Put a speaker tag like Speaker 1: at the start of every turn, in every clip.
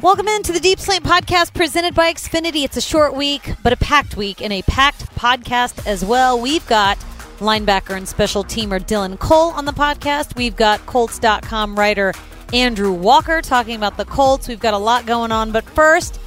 Speaker 1: Welcome into the Deep Slant podcast presented by Xfinity. It's a short week, but a packed week and a packed podcast as well. We've got linebacker and special teamer Dylan Cole on the podcast. We've got Colts.com writer Andrew Walker talking about the Colts. We've got a lot going on, but first,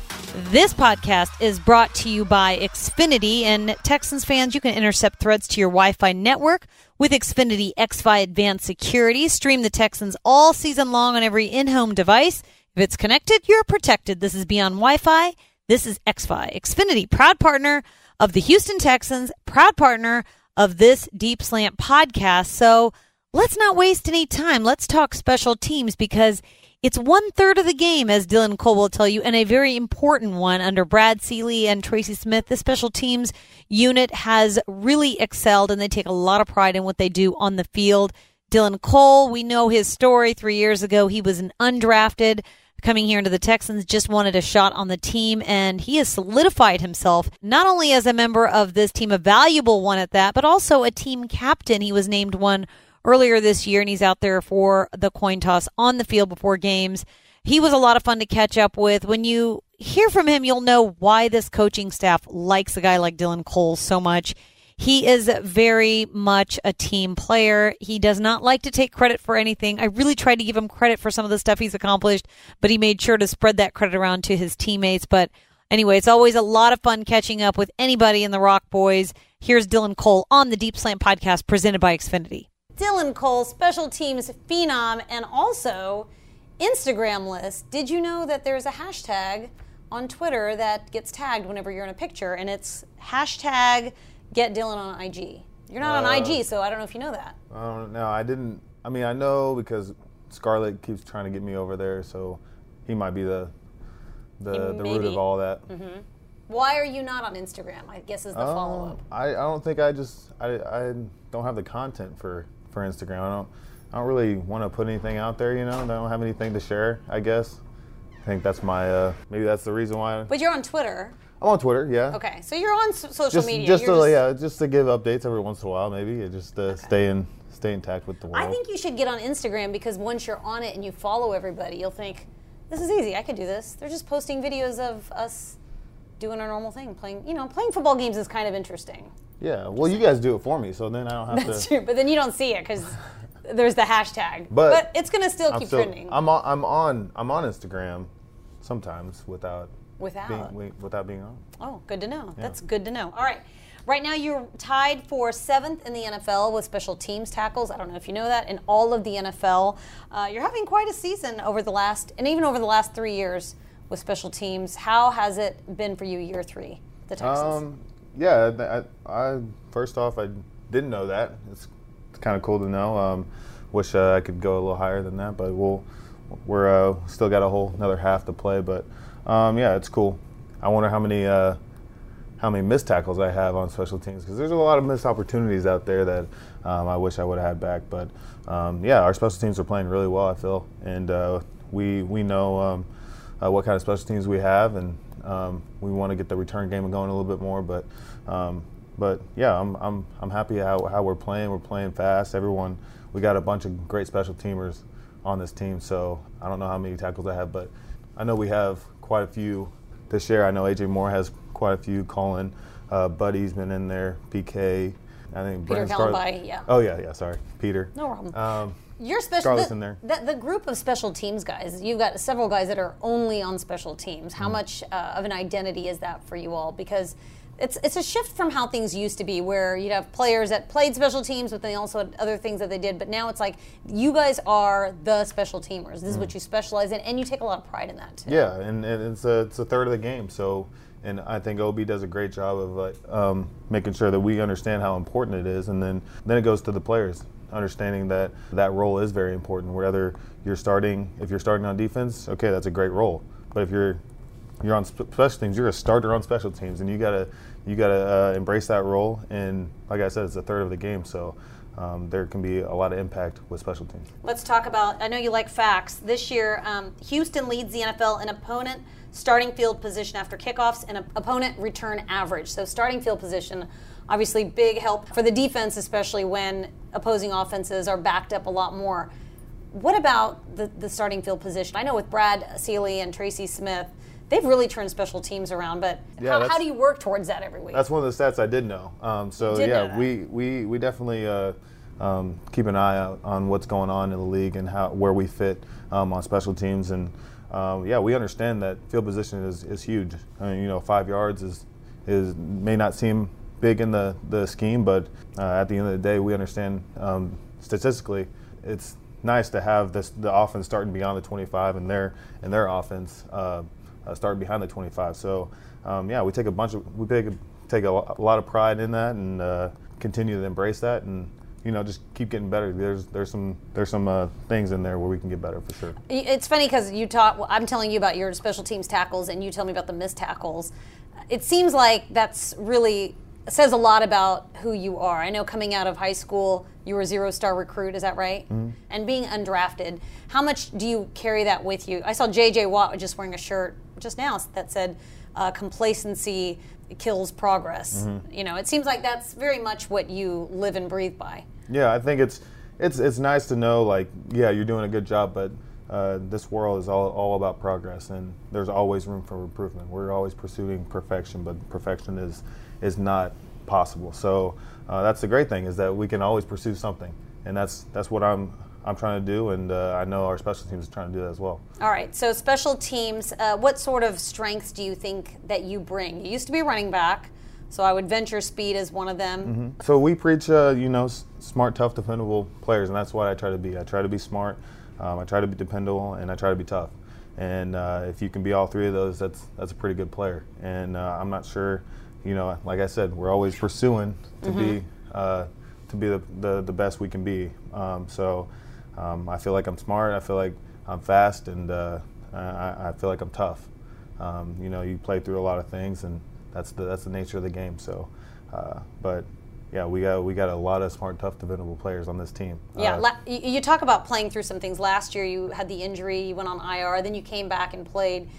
Speaker 1: this podcast is brought to you by Xfinity. And Texans fans, you can intercept threats to your Wi Fi network with Xfinity XFi Advanced Security. Stream the Texans all season long on every in home device. If it's connected, you're protected. This is beyond Wi Fi. This is XFi. Xfinity, proud partner of the Houston Texans, proud partner of this Deep Slant podcast. So let's not waste any time. Let's talk special teams because it's one third of the game, as Dylan Cole will tell you, and a very important one under Brad Seely and Tracy Smith. The special teams unit has really excelled, and they take a lot of pride in what they do on the field. Dylan Cole, we know his story. Three years ago, he was an undrafted coming here into the Texans, just wanted a shot on the team, and he has solidified himself not only as a member of this team, a valuable one at that, but also a team captain. He was named one earlier this year, and he's out there for the coin toss on the field before games. He was a lot of fun to catch up with. When you hear from him, you'll know why this coaching staff likes a guy like Dylan Cole so much. He is very much a team player. He does not like to take credit for anything. I really tried to give him credit for some of the stuff he's accomplished, but he made sure to spread that credit around to his teammates. But anyway, it's always a lot of fun catching up with anybody in the Rock Boys. Here's Dylan Cole on the Deep Slant podcast presented by Xfinity. Dylan Cole, special teams phenom, and also Instagram list. Did you know that there's a hashtag on Twitter that gets tagged whenever you're in a picture, and it's hashtag get Dylan on IG. You're not uh, on IG, so I don't know if you know that.
Speaker 2: I don't know. I didn't. I mean, I know because Scarlett keeps trying to get me over there, so he might be the the, the root of all that.
Speaker 1: Mm-hmm. Why are you not on Instagram? I guess is the um, follow up.
Speaker 2: I, I don't think I just I, I don't have the content for for Instagram. I don't I don't really want to put anything out there. You know, I don't have anything to share. I guess. I think that's my uh, maybe that's the reason why.
Speaker 1: But you're on Twitter.
Speaker 2: I'm on Twitter, yeah.
Speaker 1: Okay, so you're on social
Speaker 2: just,
Speaker 1: media.
Speaker 2: Just to, just... yeah, just to give updates every once in a while, maybe, just to okay. stay in stay intact with the world.
Speaker 1: I think you should get on Instagram because once you're on it and you follow everybody, you'll think, this is easy. I could do this. They're just posting videos of us doing our normal thing, playing. You know, playing football games is kind of interesting.
Speaker 2: Yeah, well, you guys do it for me, so then I don't have
Speaker 1: That's to. That's true, but then you don't see it because there's the hashtag. But, but it's gonna still keep
Speaker 2: still,
Speaker 1: trending.
Speaker 2: I'm on. I'm on. I'm on Instagram sometimes without
Speaker 1: Without
Speaker 2: being, without being on.
Speaker 1: Oh, good to know. Yeah. That's good to know. All right. Right now, you're tied for seventh in the NFL with special teams tackles. I don't know if you know that. In all of the NFL, uh, you're having quite a season over the last, and even over the last three years with special teams. How has it been for you, year three, the Texans? Um,
Speaker 2: yeah, I, I, first off, I didn't know that. It's, it's kind of cool to know. Um, wish uh, I could go a little higher than that, but we'll we're uh, still got a whole another half to play. But um, yeah, it's cool. I wonder how many uh, how many missed tackles I have on special teams because there's a lot of missed opportunities out there that um, I wish I would have had back. But um, yeah, our special teams are playing really well. I feel, and uh, we we know um, uh, what kind of special teams we have, and um, we want to get the return game going a little bit more. But um, but yeah, I'm I'm I'm happy how how we're playing. We're playing fast. Everyone, we got a bunch of great special teamers on this team. So I don't know how many tackles I have, but I know we have quite a few to share. I know AJ Moore has quite a few. Colin, uh, Buddy's been in there. PK, I think
Speaker 1: Peter Kalambayi, yeah.
Speaker 2: Oh yeah, yeah. Sorry, Peter.
Speaker 1: No problem. Um, You're special. The, in there. The, the, group of special teams guys. You've got several guys that are only on special teams. How mm. much uh, of an identity is that for you all? Because it's it's a shift from how things used to be, where you'd have players that played special teams, but they also had other things that they did. But now it's like you guys are the special teamers. This mm. is what mm. you specialize in, and you take a lot of pride in that too.
Speaker 2: Yeah, and, and it's a it's a third of the game. So, and I think OB does a great job of like um, making sure that we understand how important it is, and then then it goes to the players understanding that that role is very important. Whether you're starting, if you're starting on defense, okay, that's a great role. But if you're you're on special teams, you're a starter on special teams, and you gotta you got to uh, embrace that role. And like I said, it's a third of the game, so um, there can be a lot of impact with special teams.
Speaker 1: Let's talk about. I know you like facts. This year, um, Houston leads the NFL in opponent starting field position after kickoffs and opponent return average. So starting field position, obviously, big help for the defense, especially when opposing offenses are backed up a lot more.
Speaker 3: What about the, the starting field position? I know with Brad Seely and Tracy Smith, they've really turned special teams around. But
Speaker 2: Yeah,
Speaker 3: how, how do you work towards that every week?
Speaker 2: That's one of the stats I did know. Um, so
Speaker 3: did
Speaker 2: yeah,
Speaker 3: that.
Speaker 2: we, we we definitely uh, um, keep an eye out on what's going on in the league and how where we fit um, on special teams. And um, yeah, we understand that field position is, is huge. I mean, you know, five yards is is may not seem big in the, the scheme, but uh, at the end of the day, we understand um, statistically it's nice to have this the offense starting beyond the 25 and their and their offense uh, uh, starting behind the 25. So um, yeah, we take a bunch of we take a, take a, a lot of pride in that and uh, continue to embrace that and you know just keep getting better. There's there's some there's some uh, things in there where we can get better for sure.
Speaker 3: It's funny because you talk. Well, I'm telling you about your special teams tackles, and you tell me about the missed tackles. It seems like that's really says a lot about who you are. I know coming out of high school, you were a zero star recruit. Is that right? And being undrafted, how much do you carry that with you? I saw J.J. Watt just wearing a shirt just now that said uh, "complacency kills progress." You know, it seems like that's very much what you live and breathe by.
Speaker 2: Yeah, I think it's it's it's nice to know like yeah you're doing a good job, but uh, this world is all, all about progress, and there's always room for improvement. We're always pursuing perfection, but perfection is is not possible. So uh, that's the great thing is that we can always pursue something, and that's that's what I'm I'm trying to do, and uh, I know our special teams is trying to do that as well.
Speaker 3: All right. So special teams, uh, what sort of strengths do you think that you bring? You used to be running back, so I would venture speed as one of them.
Speaker 2: So we preach, uh, you know, s- smart, tough, dependable players, and that's what I try to be. I try to be smart, um, I try to be dependable, and I try to be tough. And uh, if you can be all three of those, that's that's a pretty good player. And uh, I'm not sure, you know, like I said, we're always pursuing to be uh, to be the, the, the best we can be. Um, so um, I feel like I'm smart. I feel like I'm fast, and uh, I, I feel like I'm tough. Um, you know, you play through a lot of things, and that's the that's the nature of the game. So, uh, but yeah, we got we got a lot of smart, tough, dependable players on this team.
Speaker 3: Yeah,
Speaker 2: Uh,
Speaker 3: la- you, you talk about playing through some things. Last year, you had the injury, you went on IR, then you came back and played.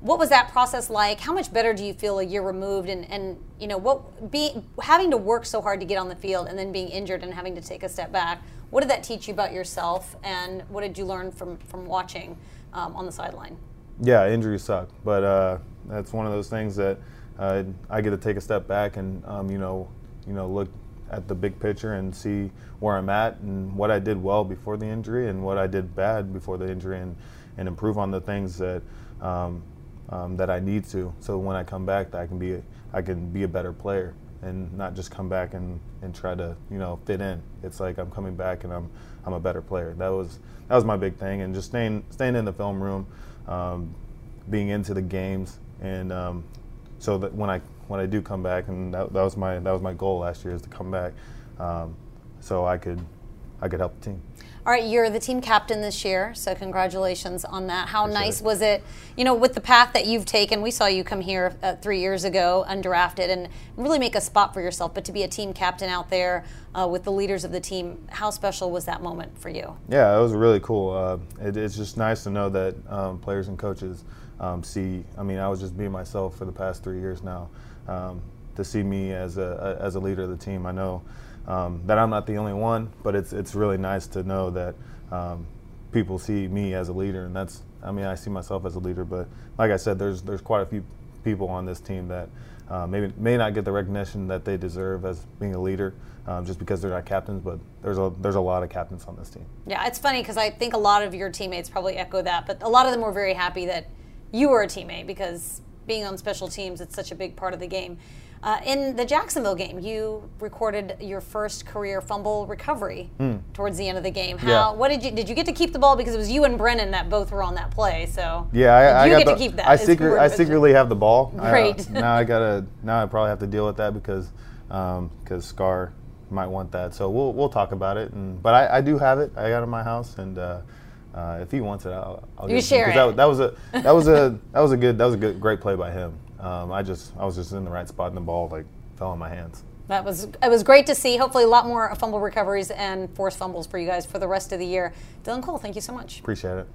Speaker 3: What was that process like? How much better do you feel a year removed? And, and you know, what being having to work so hard to get on the field and then being injured and having to take a step back. What did that teach you about yourself? And what did you learn from from watching um, on the sideline?
Speaker 2: yeah, injuries suck, but uh, that's one of those things that uh, I get to take a step back and um, you know, you know, look at the big picture and see where I'm at and what I did well before the injury and what I did bad before the injury and, and improve on the things that um, um, that I need to. So when I come back, I can be a, I can be a better player and not just come back and, and try to you know fit in. It's like I'm coming back and I'm I'm a better player. That was that was my big thing and just staying staying in the film room, um, being into the games and um, so that when I when I do come back and that, that was my that was my goal last year is to come back, um, so I could I could help the team.
Speaker 3: All right, you're the team captain this year, so congratulations on that. How
Speaker 2: Appreciate
Speaker 3: nice
Speaker 2: it.
Speaker 3: was it? You know, with the path that you've taken, we saw you come here uh, three years ago, undrafted, and really make a spot for yourself. But to be a team captain out there uh, with the leaders of the team, how special was that moment for you?
Speaker 2: Yeah, it was really cool. Uh, it, it's just nice to know that um, players and coaches um, see. I mean, I was just being myself for the past three years now. Um, to see me as a, a as a leader of the team, I know um, that I'm not the only one, but it's it's really nice to know that um, people see me as a leader, and that's. I mean, I see myself as a leader, but like I said, there's there's quite a few people on this team that uh, maybe may not get the recognition that they deserve as being a leader, um, just because they're not captains. But there's a there's a lot of captains on this team.
Speaker 3: Yeah, it's funny because I think a lot of your teammates probably echo that, but a lot of them were very happy that you were a teammate because being on special teams, it's such a big part of the game. Uh, in the Jacksonville game, you recorded your first career fumble recovery towards the end of the game. How?
Speaker 2: Yeah.
Speaker 3: What did you? Did you get to keep the ball because it was you and Brennan that both were on that play? So
Speaker 2: Yeah, I, I
Speaker 3: you
Speaker 2: got
Speaker 3: get
Speaker 2: the,
Speaker 3: to keep that.
Speaker 2: I, secret, I secretly have the ball. I, uh,
Speaker 3: Great.
Speaker 2: now I gotta. Now I probably have to deal with that because because Scar might want that. So we'll we'll talk about it. And but I, I do have it. I got it in my house, and uh, uh, if he wants it, I'll, I'll
Speaker 3: You
Speaker 2: give it to him,
Speaker 3: share it.
Speaker 2: That, that was a that was a that was a good that was a good great play by him. Um, I just I was just in the right spot, and the ball like fell in my hands.
Speaker 3: That was it was great to see. Hopefully, a lot more fumble recoveries and forced fumbles for you guys for the rest of the year. Dylan Cole, thank you so much.
Speaker 2: Appreciate it.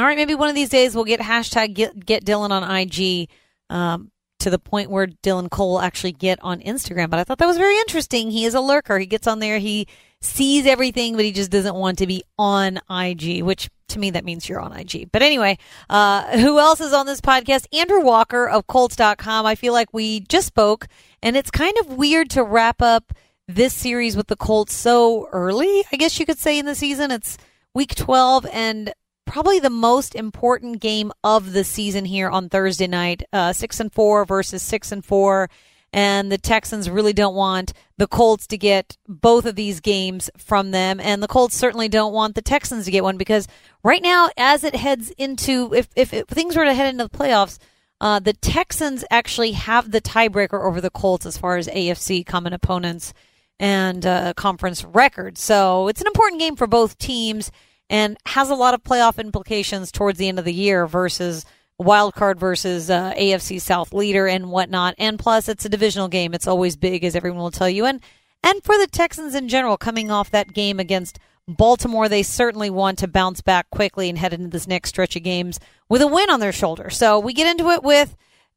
Speaker 3: All right, maybe one of these days we'll get hashtag get, get Dylan on IG um, to the point where Dylan Cole will actually get on Instagram. But I thought that was very interesting. He is a lurker. He gets on there. He
Speaker 1: sees everything, but he just doesn't want to be on IG, which to me that means you're on IG. But anyway, uh, who else is on this podcast? Andrew Walker of Colts.com. I feel like we just spoke, and it's kind of weird to wrap up this series with the Colts so early, I guess you could say, in the season. It's week 12 and probably the most important game of the season here on Thursday night. Uh, six and four versus six and four and the Texans really don't want the Colts to get both of these games from them, and the Colts certainly don't want the Texans to get one because right now, as it heads into if if, if things were to head into the playoffs. Uh, the Texans actually have the tiebreaker over the Colts as far as AFC common opponents and uh, conference record. So it's an important game for both teams and has a lot of playoff implications towards the end of the year versus wild card versus uh, AFC South leader and whatnot. And plus, it's a divisional game. It's always big, as everyone will tell you. And and for the Texans in general, coming off that game against Baltimore, they certainly want to bounce back quickly and head into this next stretch of games with a win on their shoulder. So we get into it with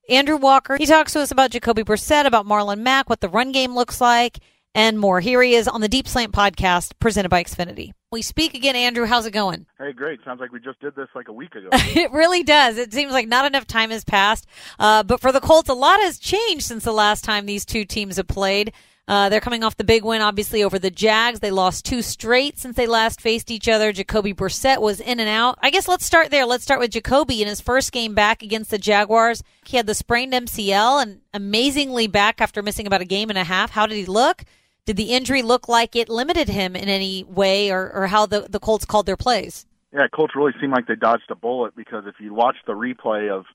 Speaker 1: Andrew Walker. He talks to us about Jacoby Brissett, about Marlon Mack, what the run game looks like, and more. Here he is on the Deep Slant podcast presented by Xfinity. We speak again, Andrew. How's it going?
Speaker 4: Hey, great. Sounds like we just did this like a week ago.
Speaker 1: it really does. It seems like not enough time has passed. Uh, but for the Colts, a lot has changed since the last time these two teams have played. Uh, they're coming off the big win, obviously, over the Jags. They lost two straight since they last faced each other. Jacoby Brissett was in and out. I guess let's start there. Let's start with Jacoby in his first game back against the Jaguars. He had the sprained MCL and amazingly back after missing about a game and a half. How did he look? Did the injury look like it limited him in any way, or, or how the, the Colts called their plays?
Speaker 4: Yeah, Colts really seemed like they dodged a bullet because if you watch the replay of,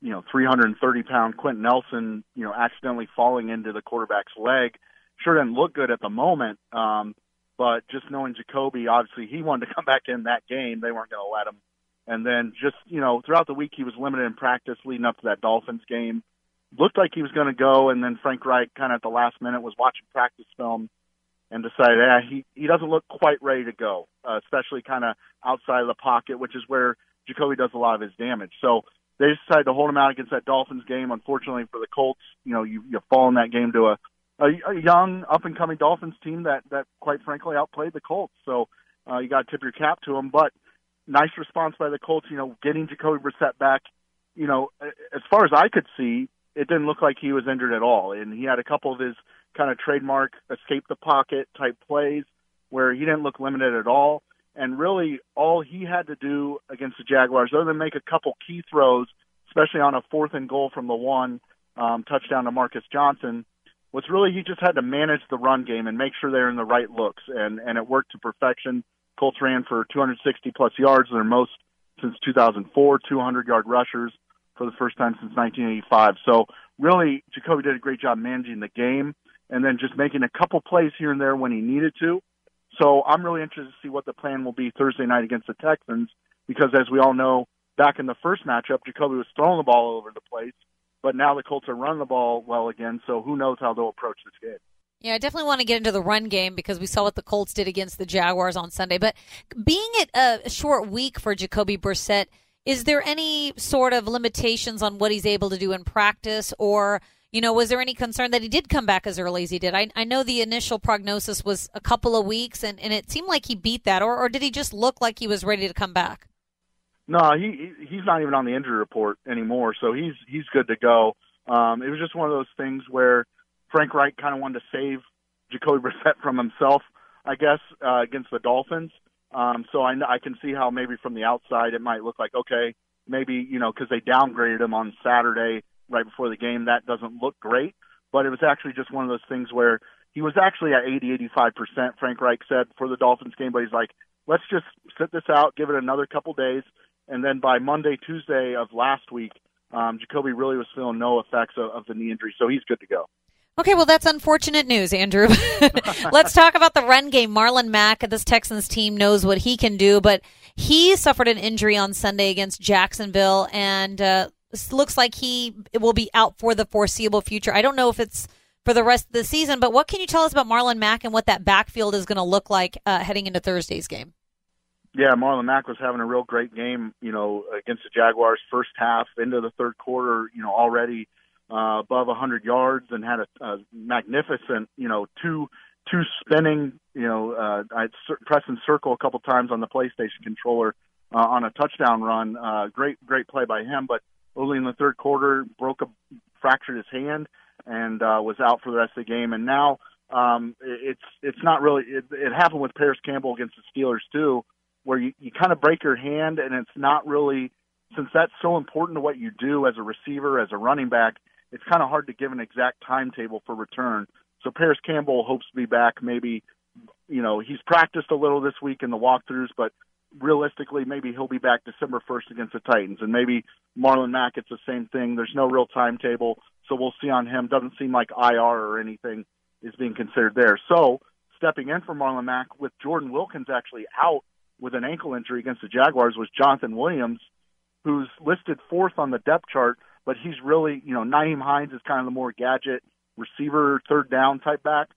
Speaker 4: you know, 330 pound Quenton Nelson, you know, accidentally falling into the quarterback's leg, sure didn't look good at the moment. Um, but just knowing Jacoby, obviously he wanted to come back in that game. They weren't going to let him. And then just, you know, throughout the week he was limited in practice leading up to that Dolphins game looked like he was going to go, and then Frank Reich kind of at the last minute was watching practice film and decided, yeah, he he doesn't look quite ready to go, uh, especially kind of outside of the pocket, which is where Jacoby does a lot of his damage. So they decided to hold him out against that Dolphins game. Unfortunately for the Colts, you know, you you fall in that game to a a, a young up and coming Dolphins team that that quite frankly outplayed the Colts. So uh, you got to tip your cap to them, but nice response by the Colts. You know, getting Jacoby Brissett back. You know, as far as I could see, it didn't look like he was injured at all. And he had a couple of his kind of trademark escape the pocket type plays where he didn't look limited at all. And really, all he had to do against the Jaguars, other than make a couple key throws, especially on a fourth and goal from the one um, touchdown to Marcus Johnson, was really he just had to manage the run game and make sure they're in the right looks. And and it worked to perfection. Colts ran for 260 plus yards, their most since 2004, 200 yard rushers for the first time since 1985. So really, Jacoby did a great job managing the game and then just making a couple plays here and there when he needed to. So I'm really interested to see what the plan will be Thursday night against the Texans because, as we all know, back in the first matchup, Jacoby was throwing the ball all over the place, but now the Colts are running the ball well again. So who knows how they'll approach this game.
Speaker 1: Yeah, I definitely want to get into the run game because we saw what the Colts did against the Jaguars on Sunday. But being it a short week for Jacoby Brissett – is there any sort of limitations on what he's able to do in practice or you know, was there any concern that he did come back as early as he did? I, I know the initial prognosis was a couple of weeks, and, and it seemed like he beat that, or, or did he just look like he was ready to come back?
Speaker 4: No, he he's not even on the injury report anymore, so he's he's good to go. Um, it was just one of those things where Frank Reich kind of wanted to save Jacoby Brissett from himself, I guess, uh, against the Dolphins. Um, so I, I can see how maybe from the outside it might look like okay, maybe you know because they downgraded him on Saturday right before the game, that doesn't look great. But it was actually just one of those things where he was actually at 80, 85 percent. Frank Reich said for the Dolphins game, but he's like, let's just sit this out, give it another couple days, and then by Monday, Tuesday of last week, um, Jacoby really was feeling no effects of, of the knee injury, so he's good to go.
Speaker 1: Okay, well, that's unfortunate news, Andrew. Let's talk about the run game. Marlon Mack, this Texans team, knows what he can do, but he suffered an injury on Sunday against Jacksonville, and uh, looks like he will be out for the foreseeable future. I don't know if it's for the rest of the season, but what can you tell us about Marlon Mack and what that backfield is going to look like uh, heading into Thursday's game?
Speaker 4: Yeah, Marlon Mack was having a real great game, you know, against the Jaguars first half into the third quarter, you know, already uh, above 100 yards and had a, a magnificent, you know, two two spinning you know, uh, I press and circle a couple times on the PlayStation controller uh, on a touchdown run. Uh, great, great play by him. But early in the third quarter, broke a, fractured his hand and uh, was out for the rest of the game. And now um, it's it's not really. It, it happened with Parris Campbell against the Steelers too, where you, you kind of break your hand and it's not really since that's so important to what you do as a receiver, as a running back. It's kind of hard to give an exact timetable for return. So Parris Campbell hopes to be back maybe you know, he's practiced a little this week in the walkthroughs, but realistically, maybe he'll be back December 1st against the Titans. And maybe Marlon Mack, it's the same thing. There's no real timetable, so we'll see on him. Doesn't seem like IR or anything is being considered there. So stepping in for Marlon Mack with Jordan Wilkins actually out with an ankle injury against the Jaguars was Jonathan Williams, who's listed fourth on the depth chart, but he's really, you know, Nyheim Hines is kind of the more gadget receiver, third down type back.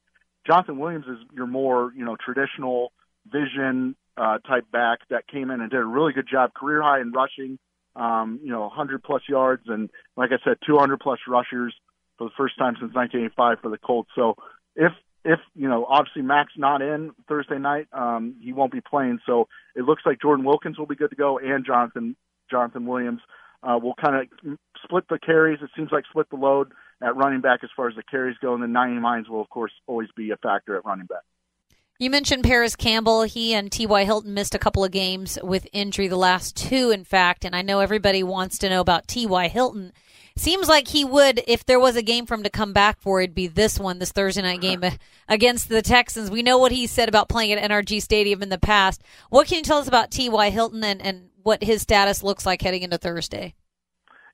Speaker 4: Jonathan Williams is your more you know traditional vision uh, type back that came in and did a really good job, career high in rushing, um, you know, 100 plus yards, and like I said, 200 plus rushers for the first time since 1985 for the Colts. So if if you know, obviously Mack's not in Thursday night, um, he won't be playing. So it looks like Jordan Wilkins will be good to go, and Jonathan Jonathan Williams uh, will kind of split the carries. It seems like split the load at running back as far as the carries go, and the Nyheim Hines will of course always be a factor at running back.
Speaker 1: You mentioned Paris Campbell. He and T.Y. Hilton missed a couple of games with injury, the last two, in fact. And I know everybody wants to know about T.Y. Hilton. Seems like he would, if there was a game for him to come back for, it'd be this one, this Thursday night game against the Texans. We know what he said about playing at NRG Stadium in the past. What can you tell us about T.Y. Hilton and, and what his status looks like heading into Thursday?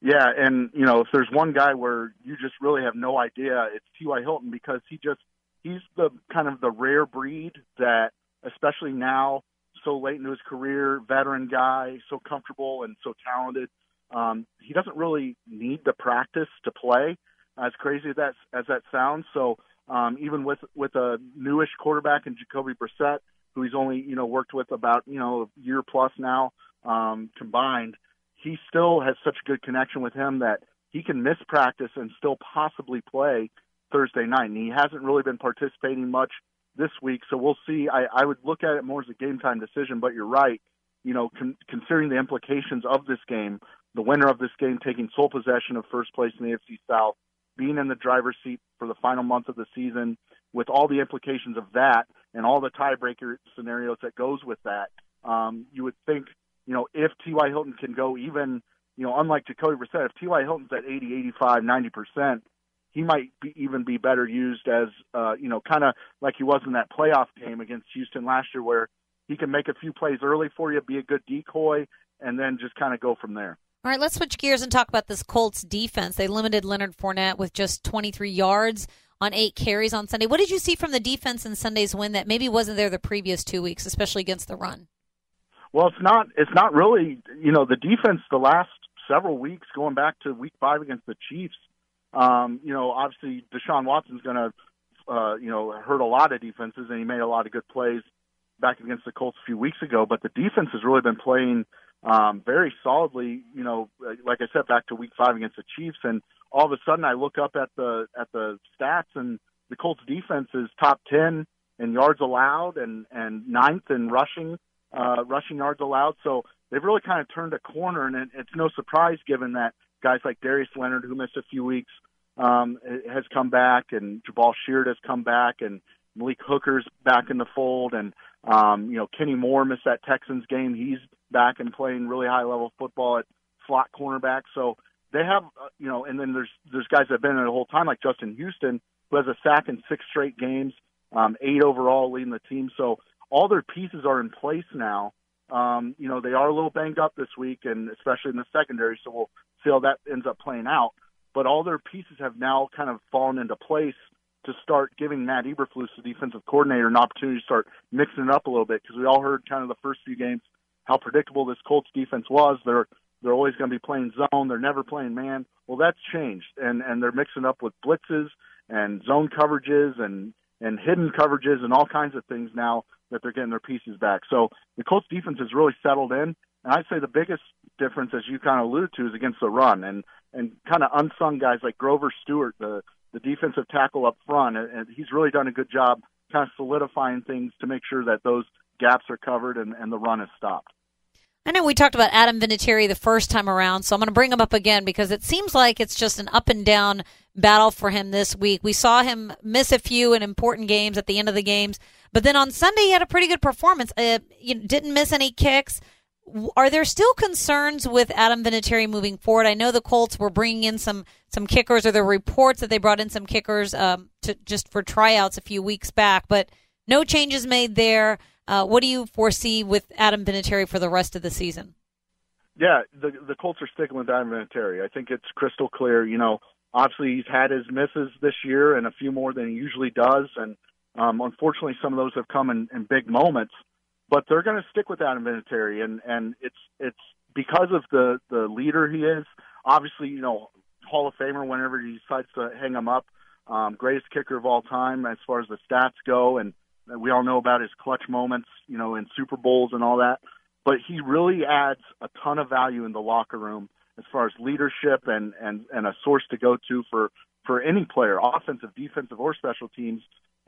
Speaker 4: Yeah, and you know, if there's one guy where you just really have no idea, it's T.Y. Hilton because he just he's the kind of the rare breed that, especially now, so late into his career, veteran guy, so comfortable and so talented. Um, he doesn't really need the practice to play, as crazy as that as that sounds. So um, even with with a newish quarterback in Jacoby Brissett, who he's only you know worked with about you know a year plus now um, combined, he still has such a good connection with him that he can miss practice and still possibly play Thursday night. And he hasn't really been participating much this week, so we'll see. I, I would look at it more as a game time decision, but you're right. You know, con- considering the implications of this game, the winner of this game taking sole possession of first place in the AFC South, being in the driver's seat for the final month of the season, with all the implications of that and all the tiebreaker scenarios that goes with that, um, you would think you know, if T.Y. Hilton can go even, you know, unlike Jacoby Brissett, if T.Y. Hilton's at 80, 85, 90%, he might be, even be better used as, uh, you know, kind of like he was in that playoff game against Houston last year where he can make a few plays early for you, be a good decoy, and then just kind of go from there.
Speaker 1: All right, let's switch gears and talk about this Colts defense. They limited Leonard Fournette with just 23 yards on eight carries on Sunday. What did you see from the defense in Sunday's win that maybe wasn't there the previous two weeks, especially against the run?
Speaker 4: Well, it's not. It's not really. You know, the defense the last several weeks, going back to Week Five against the Chiefs. Um, you know, obviously Deshaun Watson's going to, uh, you know, hurt a lot of defenses, and he made a lot of good plays back against the Colts a few weeks ago. But the defense has really been playing um, very solidly. You know, like I said, back to Week Five against the Chiefs, and all of a sudden I look up at the at the stats, and the Colts defense is top ten in yards allowed and and ninth in rushing uh, rushing yards allowed. So they've really kind of turned a corner, and it, it's no surprise given that guys like Darius Leonard, who missed a few weeks, um, has come back, and Jabaal Sheard has come back, and Malik Hooker's back in the fold, and um, you know Kenny Moore missed that Texans game. He's back and playing really high level football at slot cornerback. So they have, uh, you know, and then there's there's guys that have been in the whole time, like Justin Houston, who has a sack in six straight games, um, eight overall, leading the team. So all their pieces are in place now. Um, you know, they are a little banged up this week, and especially in the secondary, so we'll see how that ends up playing out. But all their pieces have now kind of fallen into place to start giving Matt Eberflus, the defensive coordinator, an opportunity to start mixing it up a little bit because we all heard kind of the first few games how predictable this Colts defense was. They're they're always going to be playing zone. They're never playing man. Well, that's changed, and and they're mixing up with blitzes and zone coverages and and hidden coverages and all kinds of things now that they're getting their pieces back. So the Colts defense has really settled in. And I'd say the biggest difference, as you kind of alluded to, is against the run and and kind of unsung guys like Grover Stewart, the the defensive tackle up front, and he's really done a good job kind of solidifying things to make sure that those gaps are covered and, and the run is stopped.
Speaker 1: I know we talked about Adam Vinatieri the first time around, so I'm going to bring him up again because it seems like it's just an up and down battle for him this week. We saw him miss a few in important games at the end of the games, but then on Sunday he had a pretty good performance. Uh, you didn't miss any kicks. Are there still concerns with Adam Vinatieri moving forward? I know the Colts were bringing in some some kickers, or there were reports that they brought in some kickers um, to just for tryouts a few weeks back, but no changes made there. Uh, what do you foresee with Adam Vinatieri for the rest of the season?
Speaker 4: Yeah, the the Colts are sticking with Adam Vinatieri. I think it's crystal clear. You know, obviously he's had his misses this year and a few more than he usually does, and um, unfortunately some of those have come in, in big moments but they're going to stick with Adam Vinatieri, and and it's it's because of the the leader he is. Obviously, you know, Hall of Famer whenever he decides to hang him up, um, greatest kicker of all time as far as the stats go, and we all know about his clutch moments, you know, in Super Bowls and all that. But he really adds a ton of value in the locker room as far as leadership and and and a source to go to for for any player, offensive, defensive, or special teams,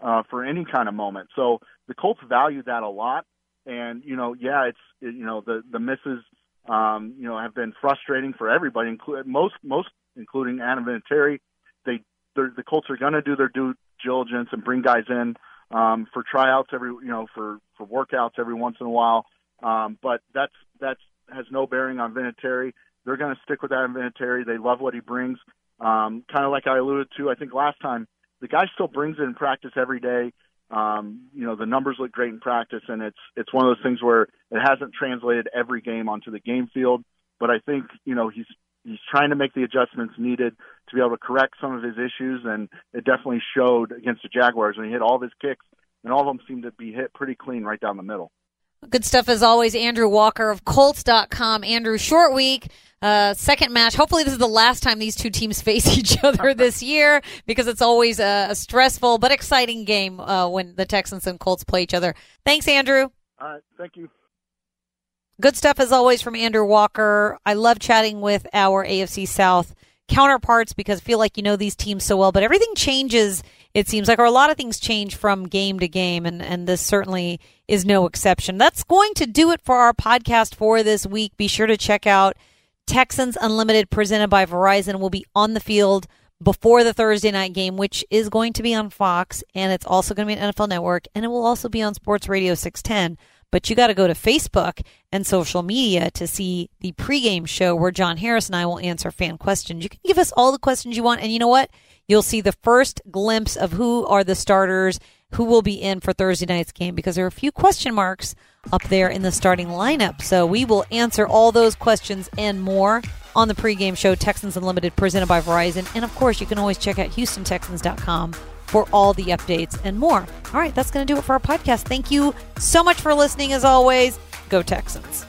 Speaker 4: uh, for any kind of moment. So the Colts value that a lot. And you know, yeah, it's it, you know the the misses, um, you know, have been frustrating for everybody, including most most including Adam Vinatieri. They the Colts are going to do their due diligence and bring guys in um, for tryouts every you know for for workouts every once in a while. Um, but that's that's has no bearing on Vinatieri. They're going to stick with that Vinatieri. They love what he brings. Um, kind of like I alluded to, I think last time, the guy still brings it in practice every day. Um, you know, the numbers look great in practice, and it's it's one of those things where it hasn't translated every game onto the game field. But I think you know he's he's trying to make the adjustments needed to be able to correct some of his issues, and it definitely showed against the Jaguars when he hit all of his kicks, and all of them seemed to be hit pretty clean right down the middle.
Speaker 1: Good stuff as always, Andrew Walker of Colts.com. Andrew, short week. Uh, second match. Hopefully, this is the last time these two teams face each other this year because it's always a, a stressful but exciting game uh, when the Texans and Colts play each other. Thanks, Andrew.
Speaker 4: All right. Thank you.
Speaker 1: Good stuff as always from Andrew Walker. I love chatting with our AFC South counterparts because I feel like you know these teams so well, but everything changes, it seems like, or a lot of things change from game to game, and, and this certainly is no exception. That's going to do it for our podcast for this week. Be sure to check out Texans Unlimited presented by Verizon will be on the field before the Thursday night game, which is going to be on Fox, and it's also going to be on NFL Network, and it will also be on Sports Radio 610. But you got to go to Facebook and social media to see the pregame show where John Harris and I will answer fan questions. You can give us all the questions you want, and you know what? You'll see the first glimpse of who are the starters, who will be in for Thursday night's game, because there are a few question marks up there in the starting lineup. So we will answer all those questions and more on the pregame show, Texans Unlimited, presented by Verizon. And of course, you can always check out HoustonTexans.com for all the updates and more. All right, that's going to do it for our podcast. Thank you so much for listening, as always. Go Texans.